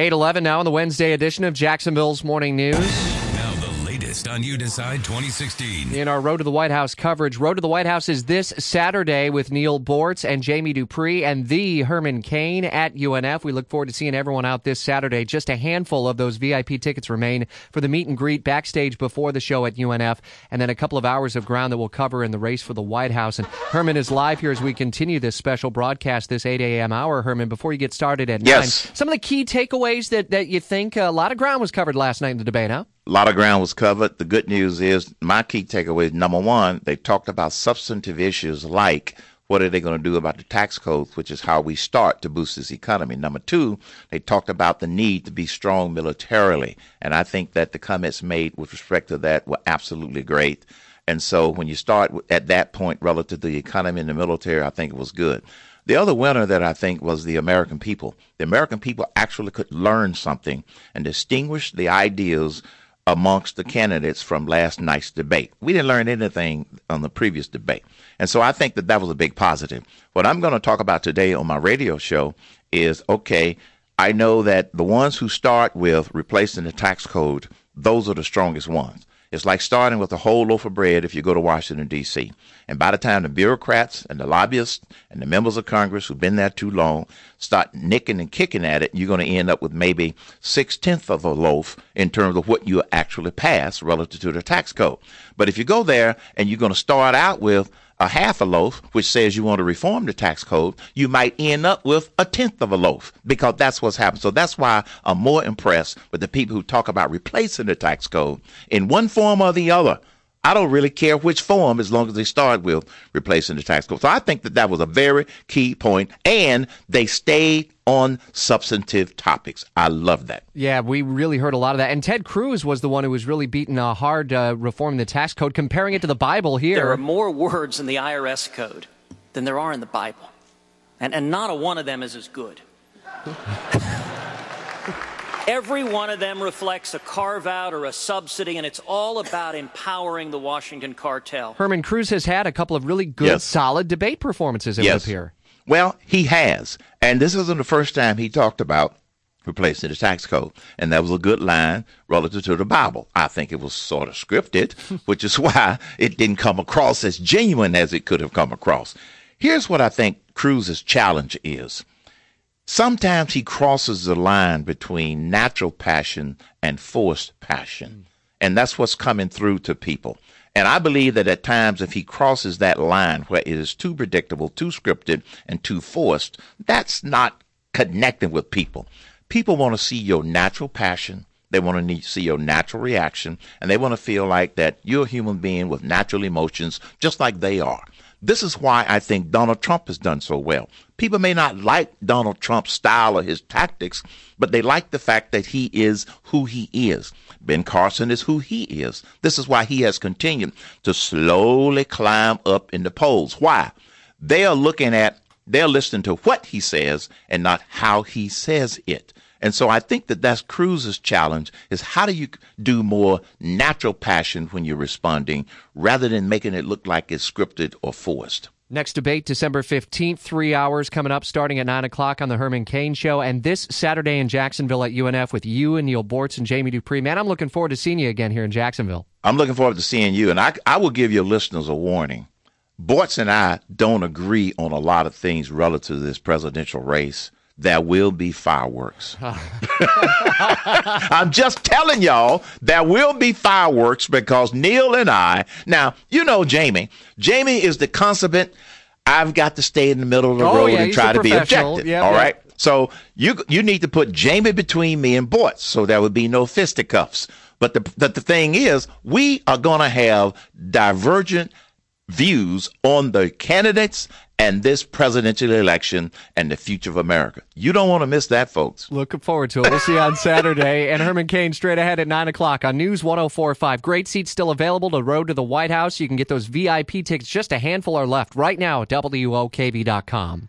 811 now on the Wednesday edition of Jacksonville's Morning News. Now latest on You Decide 2016. In our Road to the White House coverage, Road to the White House is this Saturday with Neil Boortz and Jamie Dupree and the Herman Cain at UNF. We look forward to seeing everyone out this Saturday. Just a handful of those VIP tickets remain for the meet and greet backstage before the show at UNF, and then a couple of hours of ground that we'll cover in the race for the White House. And Herman is live here as we continue this special broadcast this 8 a.m. hour. Herman, before you get started at Yes. 9, some of the key takeaways that, that you think a lot of ground was covered last night in the debate, huh? A lot of ground was covered. The good news is my key takeaway is number one, they talked about substantive issues like what are they going to do about the tax code, which is how we start to boost this economy. Number two, they talked about the need to be strong militarily. And I think that the comments made with respect to that were absolutely great. And so when you start at that point relative to the economy and the military, I think it was good. The other winner that I think was the American people. The American people actually could learn something and distinguish the ideas amongst the candidates from last night's debate. We didn't learn anything on the previous debate. And so I think that that was a big positive. What I'm going to talk about today on my radio show is okay, I know that the ones who start with replacing the tax code, those are the strongest ones. It's like starting with a whole loaf of bread if you go to Washington, D.C. And by the time the bureaucrats and the lobbyists and the members of Congress who've been there too long start nicking and kicking at it, you're going to end up with maybe six tenths of a loaf in terms of what you actually pass relative to the tax code. But if you go there and you're going to start out with a half a loaf, which says you want to reform the tax code, you might end up with a tenth of a loaf because that's what's happened. So that's why I'm more impressed with the people who talk about replacing the tax code in one form or the other. I don't really care which form as long as they start with replacing the tax code. So I think that that was a very key point, and they stayed on substantive topics. I love that. Yeah, we really heard a lot of that. And Ted Cruz was the one who was really beating uh, hard uh, reforming the tax code, comparing it to the Bible here. There are more words in the IRS code than there are in the Bible. And, and not a one of them is as good. Every one of them reflects a carve out or a subsidy, and it's all about empowering the Washington cartel. Herman Cruz has had a couple of really good, Yes. solid debate performances, it would Yes. appear. Well, he has. And this isn't the first time he talked about replacing the tax code. And that was a good line relative to the Bible. I think it was sort of scripted, which is why it didn't come across as genuine as it could have come across. Here's what I think Cruz's challenge is. Sometimes he crosses the line between natural passion and forced passion. Mm. And that's what's coming through to people. And I believe that at times, if he crosses that line where it is too predictable, too scripted, and too forced, that's not connecting with people. People want to see your natural passion. They want to need, see your natural reaction, and they want to feel like that you're a human being with natural emotions, just like they are. This is why I think Donald Trump has done so well. People may not like Donald Trump's style or his tactics, but they like the fact that he is who he is. Ben Carson is who he is. This is why he has continued to slowly climb up in the polls. Why? They are looking at, they're listening to what he says and not how he says it. And so I think that that's Cruz's challenge is how do you do more natural passion when you're responding rather than making it look like it's scripted or forced. Next debate, December 15th, three hours coming up starting at 9 o'clock on the Herman Cain Show. And this Saturday in Jacksonville at UNF with you and Neil Boortz and Jamie Dupree. Man, I'm looking forward to seeing you again here in Jacksonville. I'm looking forward to seeing you. And I, I will give your listeners a warning. Boortz and I don't agree on a lot of things relative to this presidential race. There will be fireworks. I'm just telling y'all, there will be fireworks because Neil and I, now, you know Jamie. Jamie is the consummate, I've got to stay in the middle of the Oh, road yeah, and try to be objective. Yeah, all yeah. right? So you you need to put Jamie between me and Boortz so there would be no fisticuffs. But the, but the thing is, we are going to have divergent views on the candidates and this presidential election and the future of America. You don't want to miss that, folks. Looking forward to it. We'll see you on Saturday. And Herman Cain straight ahead at 9 o'clock on News 1045. Great seats still available to Road to the White House. You can get those VIP tickets. Just a handful are left right now at WOKV.com.